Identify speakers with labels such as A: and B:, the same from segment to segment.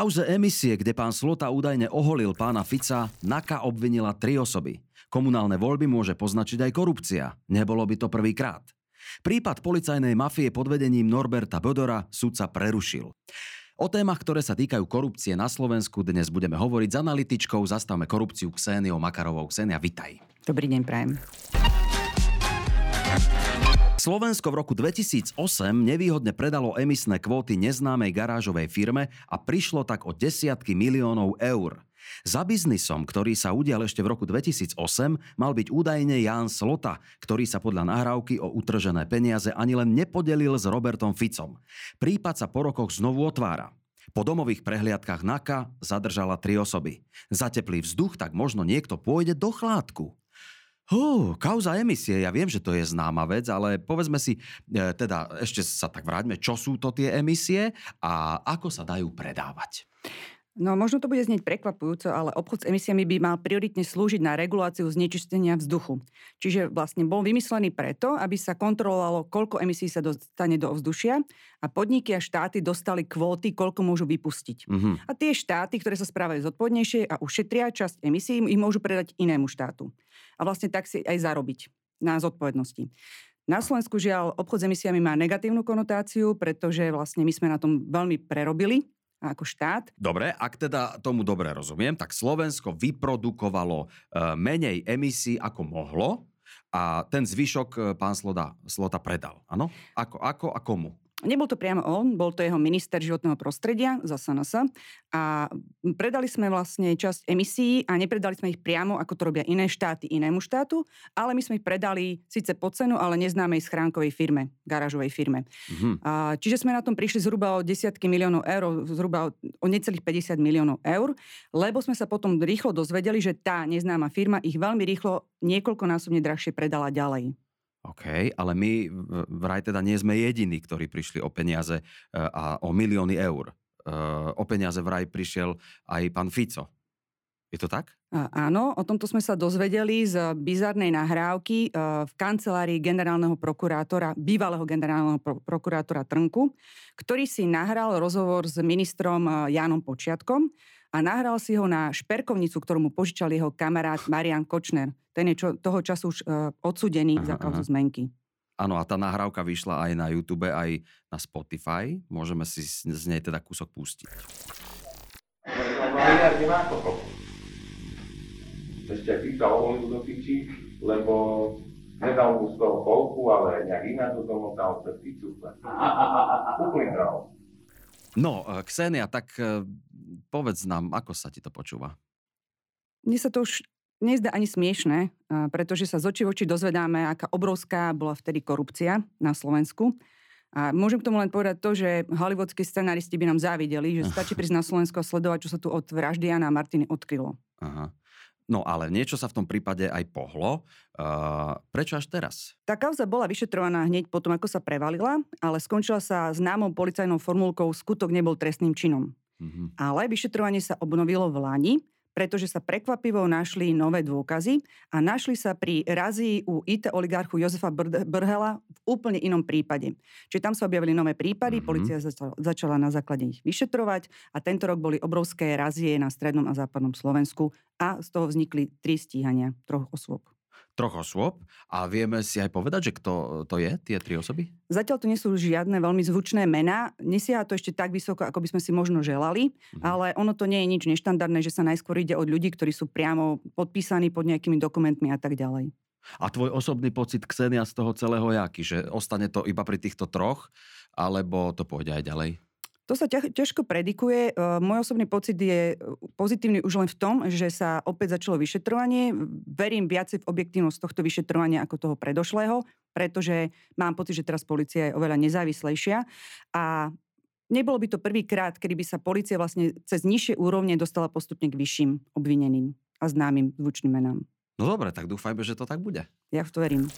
A: kauze emisie, kde pán Slota údajne oholil pána Fica, NAKA obvinila tri osoby. Komunálne voľby môže poznačiť aj korupcia. Nebolo by to prvýkrát. Prípad policajnej mafie pod vedením Norberta Bodora sudca prerušil. O témach, ktoré sa týkajú korupcie na Slovensku, dnes budeme hovoriť s analytičkou Zastavme korupciu Kseniou Makarovou. Ksenia, vitaj.
B: Dobrý deň, prajem.
A: Slovensko v roku 2008 nevýhodne predalo emisné kvóty neznámej garážovej firme a prišlo tak o desiatky miliónov eur. Za biznisom, ktorý sa udial ešte v roku 2008, mal byť údajne Ján Slota, ktorý sa podľa nahrávky o utržené peniaze ani len nepodelil s Robertom Ficom. Prípad sa po rokoch znovu otvára. Po domových prehliadkách NAKA zadržala tri osoby. Za teplý vzduch tak možno niekto pôjde do chládku. Hú, kauza emisie, ja viem, že to je známa vec, ale povedzme si, e, teda ešte sa tak vráťme, čo sú to tie emisie a ako sa dajú predávať.
B: No možno to bude znieť prekvapujúco, ale obchod s emisiami by mal prioritne slúžiť na reguláciu znečistenia vzduchu. Čiže vlastne bol vymyslený preto, aby sa kontrolovalo, koľko emisí sa dostane do ovzdušia a podniky a štáty dostali kvóty, koľko môžu vypustiť. Mm-hmm. A tie štáty, ktoré sa správajú zodpovednejšie a ušetria časť emisí, ich môžu predať inému štátu. A vlastne tak si aj zarobiť na zodpovednosti. Na Slovensku žiaľ obchod s emisiami má negatívnu konotáciu, pretože vlastne my sme na tom veľmi prerobili ako štát.
A: Dobre, ak teda tomu dobre rozumiem, tak Slovensko vyprodukovalo e, menej emisí ako mohlo a ten zvyšok e, pán Slota, Slota predal. Áno? Ako, ako a komu?
B: Nebol to priamo on, bol to jeho minister životného prostredia za SNS a predali sme vlastne časť emisí a nepredali sme ich priamo, ako to robia iné štáty inému štátu, ale my sme ich predali síce po cenu, ale neznámej schránkovej firme, garážovej firme. Mm-hmm. A, čiže sme na tom prišli zhruba o desiatky miliónov eur, zhruba o, o necelých 50 miliónov eur, lebo sme sa potom rýchlo dozvedeli, že tá neznáma firma ich veľmi rýchlo niekoľkonásobne drahšie predala ďalej.
A: OK, ale my vraj teda nie sme jediní, ktorí prišli o peniaze e, a o milióny eur. E, o peniaze vraj prišiel aj pán Fico. Je to tak?
B: Áno, o tomto sme sa dozvedeli z bizarnej nahrávky e, v kancelárii generálneho prokurátora, bývalého generálneho prokurátora Trnku, ktorý si nahral rozhovor s ministrom Jánom Počiatkom a nahral si ho na šperkovnicu, ktorú mu požičal jeho kamarát Marian Kočner. Ten je čo, toho času už uh, odsudený aha, za kauzu zmenky.
A: Áno, a tá nahrávka vyšla aj na YouTube, aj na Spotify. Môžeme si z nej teda kúsok pustiť.
C: Ešte pýta ovolil do piči, lebo nedal mu z toho polku, ale nejak iná to domotal cez piču. Úplne
A: No, e, Ksenia, tak e, povedz nám, ako sa ti to počúva?
B: Mne sa to už nezdá ani smiešné, e, pretože sa z očí v oči dozvedáme, aká obrovská bola vtedy korupcia na Slovensku. A môžem k tomu len povedať to, že hollywoodskí scenáristi by nám závideli, že stačí prísť na Slovensko a sledovať, čo sa tu od vraždy Jana a Martiny odkrylo. Aha.
A: No ale niečo sa v tom prípade aj pohlo. Uh, prečo až teraz?
B: Tá kauza bola vyšetrovaná hneď potom, ako sa prevalila, ale skončila sa známou policajnou formulkou skutok nebol trestným činom. Mm-hmm. Ale vyšetrovanie sa obnovilo v Lani pretože sa prekvapivo našli nové dôkazy a našli sa pri razii u IT oligarchu Jozefa Brhela v úplne inom prípade. Čiže tam sa objavili nové prípady, mm-hmm. policia začala, začala na základe ich vyšetrovať a tento rok boli obrovské razie na strednom a západnom Slovensku a z toho vznikli tri stíhania troch osôb
A: troch osôb a vieme si aj povedať, že kto to je, tie tri osoby?
B: Zatiaľ to nie sú žiadne veľmi zvučné mená. Nesiaha to ešte tak vysoko, ako by sme si možno želali, mhm. ale ono to nie je nič neštandardné, že sa najskôr ide od ľudí, ktorí sú priamo podpísaní pod nejakými dokumentmi a tak ďalej.
A: A tvoj osobný pocit, Ksenia, z toho celého jaký? Že ostane to iba pri týchto troch, alebo to pôjde aj ďalej?
B: To sa ťažko predikuje. E, môj osobný pocit je e, pozitívny už len v tom, že sa opäť začalo vyšetrovanie. Verím viacej v objektívnosť tohto vyšetrovania ako toho predošlého, pretože mám pocit, že teraz policia je oveľa nezávislejšia a nebolo by to prvýkrát, kedy by sa policia vlastne cez nižšie úrovne dostala postupne k vyšším obvineným a známym zvučným menám.
A: No dobre, tak dúfajme, že to tak bude.
B: Ja v to verím.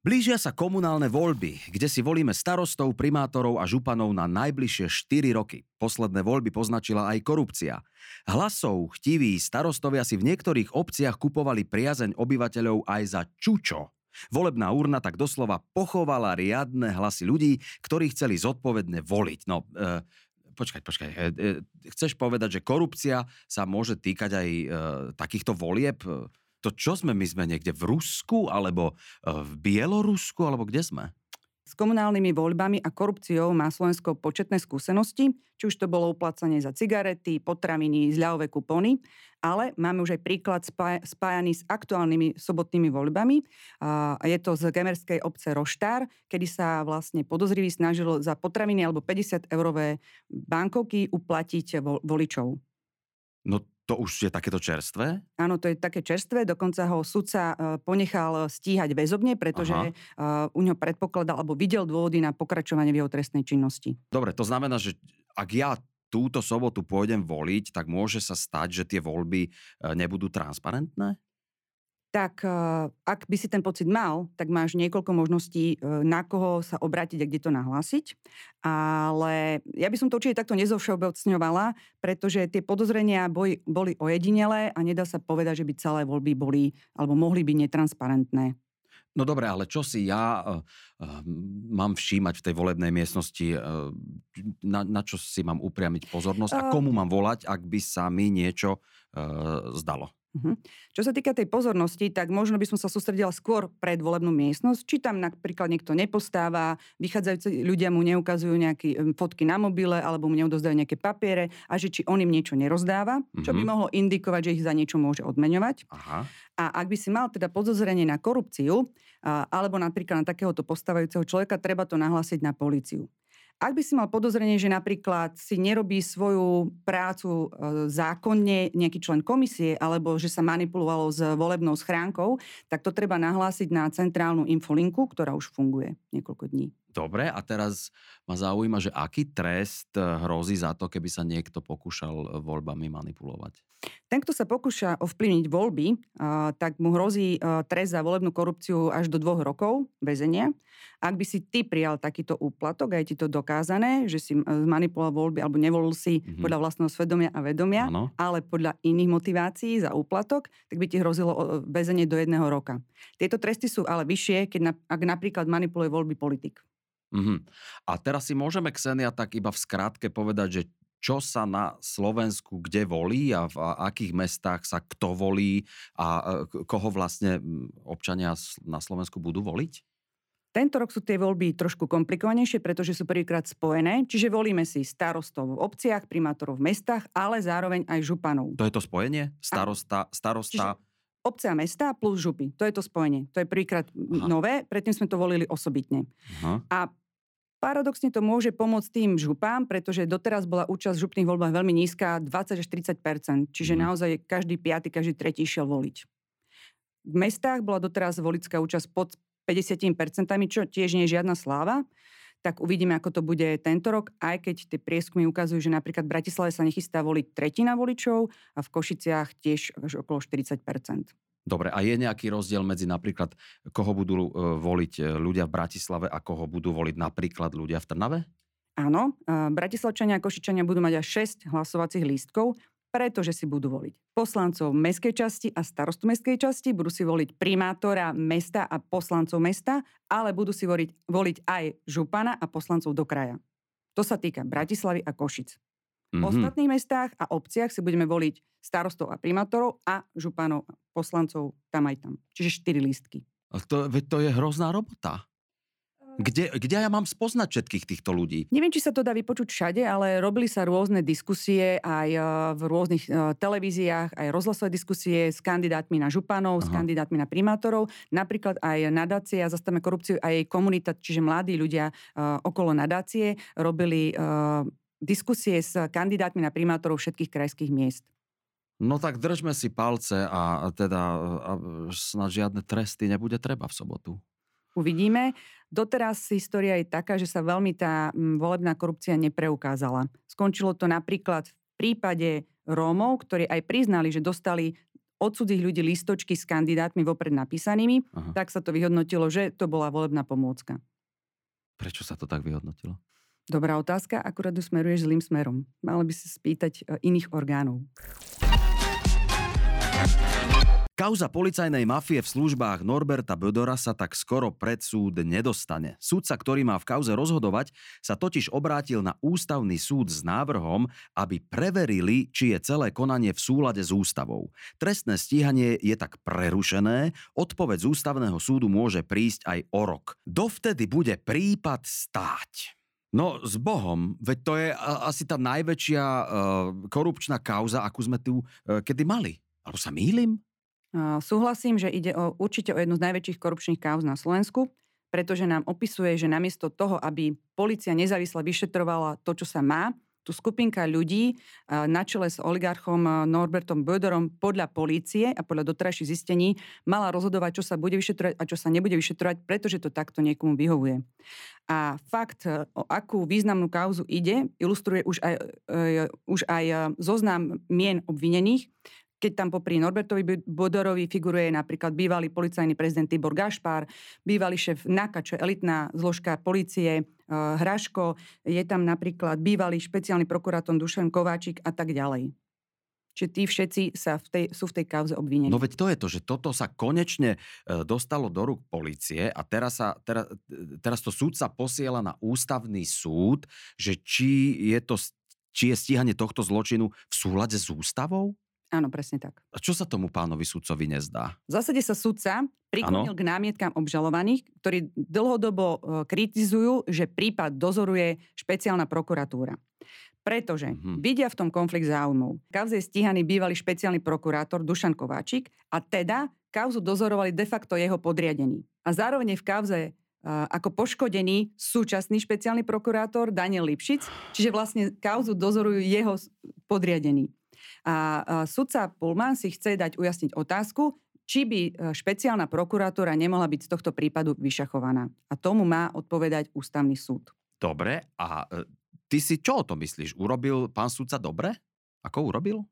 A: Blížia sa komunálne voľby, kde si volíme starostov, primátorov a županov na najbližšie 4 roky. Posledné voľby poznačila aj korupcia. Hlasov chtiví starostovia si v niektorých obciach kupovali priazeň obyvateľov aj za čučo. Volebná urna tak doslova pochovala riadne hlasy ľudí, ktorí chceli zodpovedne voliť. No, e, počkaj, počkaj. E, e, chceš povedať, že korupcia sa môže týkať aj e, takýchto volieb? To čo sme? My sme niekde v Rusku, alebo e, v Bielorusku, alebo kde sme?
B: S komunálnymi voľbami a korupciou má Slovensko početné skúsenosti, či už to bolo uplácanie za cigarety, potraviny, zľavové kupóny, ale máme už aj príklad spájaný s aktuálnymi sobotnými voľbami. A je to z gemerskej obce Roštár, kedy sa vlastne podozrivý snažil za potraviny alebo 50 eurové bankovky uplatiť voličov.
A: No to už je takéto čerstvé?
B: Áno, to je také čerstvé. Dokonca ho sudca e, ponechal stíhať väzobne, pretože Aha. E, u neho predpokladal alebo videl dôvody na pokračovanie v jeho trestnej činnosti.
A: Dobre, to znamená, že ak ja túto sobotu pôjdem voliť, tak môže sa stať, že tie voľby e, nebudú transparentné?
B: Tak eh, ak by si ten pocit mal, tak máš niekoľko možností, eh, na koho sa obrátiť a kde to nahlásiť. Ale ja by som to určite takto nezovšeobecňovala, pretože tie podozrenia boli, boli ojedinelé a nedá sa povedať, že by celé voľby boli alebo mohli byť netransparentné.
A: No dobre, ale čo si ja uh, uh, mám všímať v tej volebnej miestnosti, uh, na, na čo si mám upriamiť pozornosť a komu mám volať, ak by sa mi niečo uh, zdalo?
B: Uh-huh. Čo sa týka tej pozornosti, tak možno by som sa sústredila skôr pred volebnú miestnosť, či tam napríklad niekto nepostáva, vychádzajúci ľudia mu neukazujú nejaké fotky na mobile alebo mu neodozdajú nejaké papiere a že či on im niečo nerozdáva, uh-huh. čo by mhm. mohlo indikovať, že ich za niečo môže odmeňovať. Aha. A ak by si mal teda podozrenie na korupciu alebo napríklad na takéhoto postávajúceho človeka, treba to nahlásiť na políciu. Ak by si mal podozrenie, že napríklad si nerobí svoju prácu e, zákonne nejaký člen komisie, alebo že sa manipulovalo s volebnou schránkou, tak to treba nahlásiť na centrálnu infolinku, ktorá už funguje niekoľko dní.
A: Dobre, a teraz ma zaujíma, že aký trest e, hrozí za to, keby sa niekto pokúšal voľbami manipulovať?
B: Ten, kto sa pokúša ovplyvniť voľby, tak mu hrozí trest za volebnú korupciu až do dvoch rokov väzenia. Ak by si ty prijal takýto úplatok, aj ti to dokázané, že si zmanipuloval voľby alebo nevolil si mm-hmm. podľa vlastného svedomia a vedomia, ano. ale podľa iných motivácií za úplatok, tak by ti hrozilo väzenie do jedného roka. Tieto tresty sú ale vyššie, keď na, ak napríklad manipuluje voľby politik.
A: Mm-hmm. A teraz si môžeme, Ksenia, tak iba v skratke povedať, že čo sa na Slovensku kde volí a v akých mestách sa kto volí a e, koho vlastne občania na Slovensku budú voliť?
B: Tento rok sú tie voľby trošku komplikovanejšie, pretože sú prvýkrát spojené, čiže volíme si starostov v obciach, primátorov v mestách, ale zároveň aj županov.
A: To je to spojenie? Starosta, starosta... Čiže
B: obce a mesta plus župy. To je to spojenie. To je prvýkrát nové, predtým sme to volili osobitne. Aha. A Paradoxne to môže pomôcť tým župám, pretože doteraz bola účasť v župných voľbách veľmi nízka, 20 až 30% čiže mm. naozaj každý piaty, každý tretí išiel voliť. V mestách bola doteraz volická účasť pod 50 čo tiež nie je žiadna sláva, tak uvidíme, ako to bude tento rok, aj keď tie prieskumy ukazujú, že napríklad v Bratislave sa nechystá voliť tretina voličov a v Košiciach tiež až okolo 40
A: Dobre, a je nejaký rozdiel medzi napríklad, koho budú e, voliť e, ľudia v Bratislave a koho budú voliť napríklad ľudia v Trnave?
B: Áno, Bratislavčania a Košičania budú mať až 6 hlasovacích lístkov, pretože si budú voliť poslancov mestskej časti a starostu mestskej časti, budú si voliť primátora mesta a poslancov mesta, ale budú si voliť, voliť aj župana a poslancov do kraja. To sa týka Bratislavy a Košic. V mm-hmm. ostatných mestách a obciach si budeme voliť starostov a primátorov a županov poslancov tam aj tam. Čiže 4 lístky.
A: A to, to je hrozná robota. Kde, kde ja mám spoznať všetkých týchto ľudí?
B: Neviem, či sa to dá vypočuť všade, ale robili sa rôzne diskusie aj e, v rôznych e, televíziách, aj rozhlasové diskusie s kandidátmi na županov, Aha. s kandidátmi na primátorov. Napríklad aj nadácia Zastavme korupciu a jej komunita, čiže mladí ľudia uh, okolo nadácie robili diskusie s kandidátmi na primátorov všetkých krajských miest.
A: No tak držme si palce a teda a snad žiadne tresty nebude treba v sobotu.
B: Uvidíme. Doteraz história je taká, že sa veľmi tá volebná korupcia nepreukázala. Skončilo to napríklad v prípade Rómov, ktorí aj priznali, že dostali od cudzích ľudí listočky s kandidátmi vopred napísanými, Aha. tak sa to vyhodnotilo, že to bola volebná pomôcka.
A: Prečo sa to tak vyhodnotilo?
B: Dobrá otázka, akurát ju smeruješ zlým smerom. Mala by si spýtať e, iných orgánov.
A: Kauza policajnej mafie v službách Norberta Bödora sa tak skoro pred súd nedostane. Súdca, ktorý má v kauze rozhodovať, sa totiž obrátil na ústavný súd s návrhom, aby preverili, či je celé konanie v súlade s ústavou. Trestné stíhanie je tak prerušené, odpoveď z ústavného súdu môže prísť aj o rok. Dovtedy bude prípad stáť. No s Bohom, veď to je asi tá najväčšia uh, korupčná kauza, akú sme tu uh, kedy mali. Alebo sa mýlim?
B: Súhlasím, že ide o, určite o jednu z najväčších korupčných kauz na Slovensku, pretože nám opisuje, že namiesto toho, aby policia nezávisle vyšetrovala to, čo sa má, tu skupinka ľudí na čele s oligarchom Norbertom Böderom podľa polície a podľa doterajších zistení mala rozhodovať, čo sa bude vyšetrovať a čo sa nebude vyšetrovať, pretože to takto niekomu vyhovuje. A fakt, o akú významnú kauzu ide, ilustruje už aj, už aj zoznam mien obvinených, keď tam popri Norbertovi Bodorovi figuruje napríklad bývalý policajný prezident Tibor Gašpár, bývalý šéf NAKA, čo je elitná zložka policie, uh, Hraško, je tam napríklad bývalý špeciálny prokurátor Dušan Kováčik a tak ďalej. Čiže tí všetci sa v tej, sú v tej kauze obvinení.
A: No veď to je to, že toto sa konečne e, dostalo do rúk policie a teraz, sa, teraz, teraz to súd sa posiela na ústavný súd, že či je, to, či je stíhanie tohto zločinu v súlade s ústavou?
B: Áno, presne tak.
A: A čo sa tomu pánovi sudcovi nezdá?
B: V zásade sa sudca priklonil k námietkám obžalovaných, ktorí dlhodobo e, kritizujú, že prípad dozoruje špeciálna prokuratúra. Pretože mm-hmm. vidia v tom konflikt záujmov. Kauze je stíhaný bývalý špeciálny prokurátor Dušan Kováčik a teda kauzu dozorovali de facto jeho podriadení. A zároveň v kauze uh, ako poškodený súčasný špeciálny prokurátor Daniel Lipšic, čiže vlastne kauzu dozorujú jeho podriadení. A sudca Pullman si chce dať ujasniť otázku, či by e, špeciálna prokuratúra nemohla byť z tohto prípadu vyšachovaná. A tomu má odpovedať ústavný súd.
A: Dobre, a e, ty si čo o tom myslíš? Urobil pán sudca dobre? Ako urobil?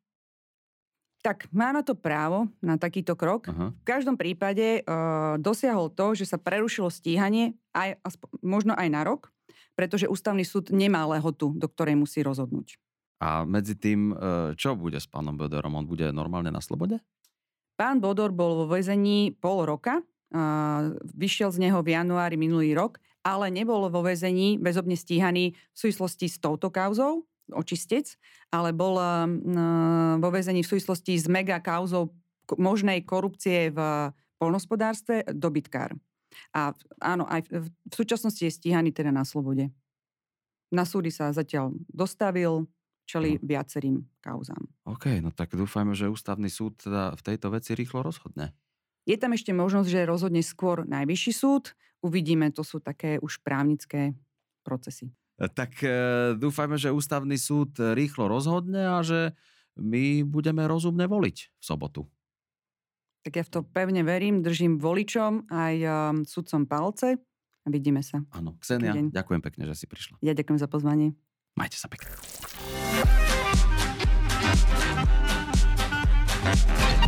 B: Tak má na to právo, na takýto krok. Uh-huh. V každom prípade uh, dosiahol to, že sa prerušilo stíhanie aj, možno aj na rok, pretože ústavný súd nemá lehotu, do ktorej musí rozhodnúť.
A: A medzi tým, e, čo bude s pánom Bodorom? On bude normálne na slobode?
B: Pán Bodor bol vo väzení pol roka, vyšiel z neho v januári minulý rok, ale nebol vo väzení bezobne stíhaný v súvislosti s touto kauzou, očistec, ale bol e, vo väzení v súvislosti s mega kauzou možnej korupcie v polnospodárstve dobytkár. A áno, aj v súčasnosti je stíhaný teda na slobode. Na súdy sa zatiaľ dostavil, čeli no. viacerým kauzám.
A: OK, no tak dúfajme, že ústavný súd teda v tejto veci rýchlo rozhodne.
B: Je tam ešte možnosť, že rozhodne skôr najvyšší súd. Uvidíme, to sú také už právnické procesy.
A: E, tak e, dúfajme, že ústavný súd rýchlo rozhodne a že my budeme rozumne voliť v sobotu.
B: Tak ja v to pevne verím, držím voličom aj um, sudcom palce a vidíme sa.
A: Áno, Ksenia, ďakujem pekne, že si prišla.
B: Ja ďakujem za pozvanie.
A: Majte sa pekne.
D: Thank you.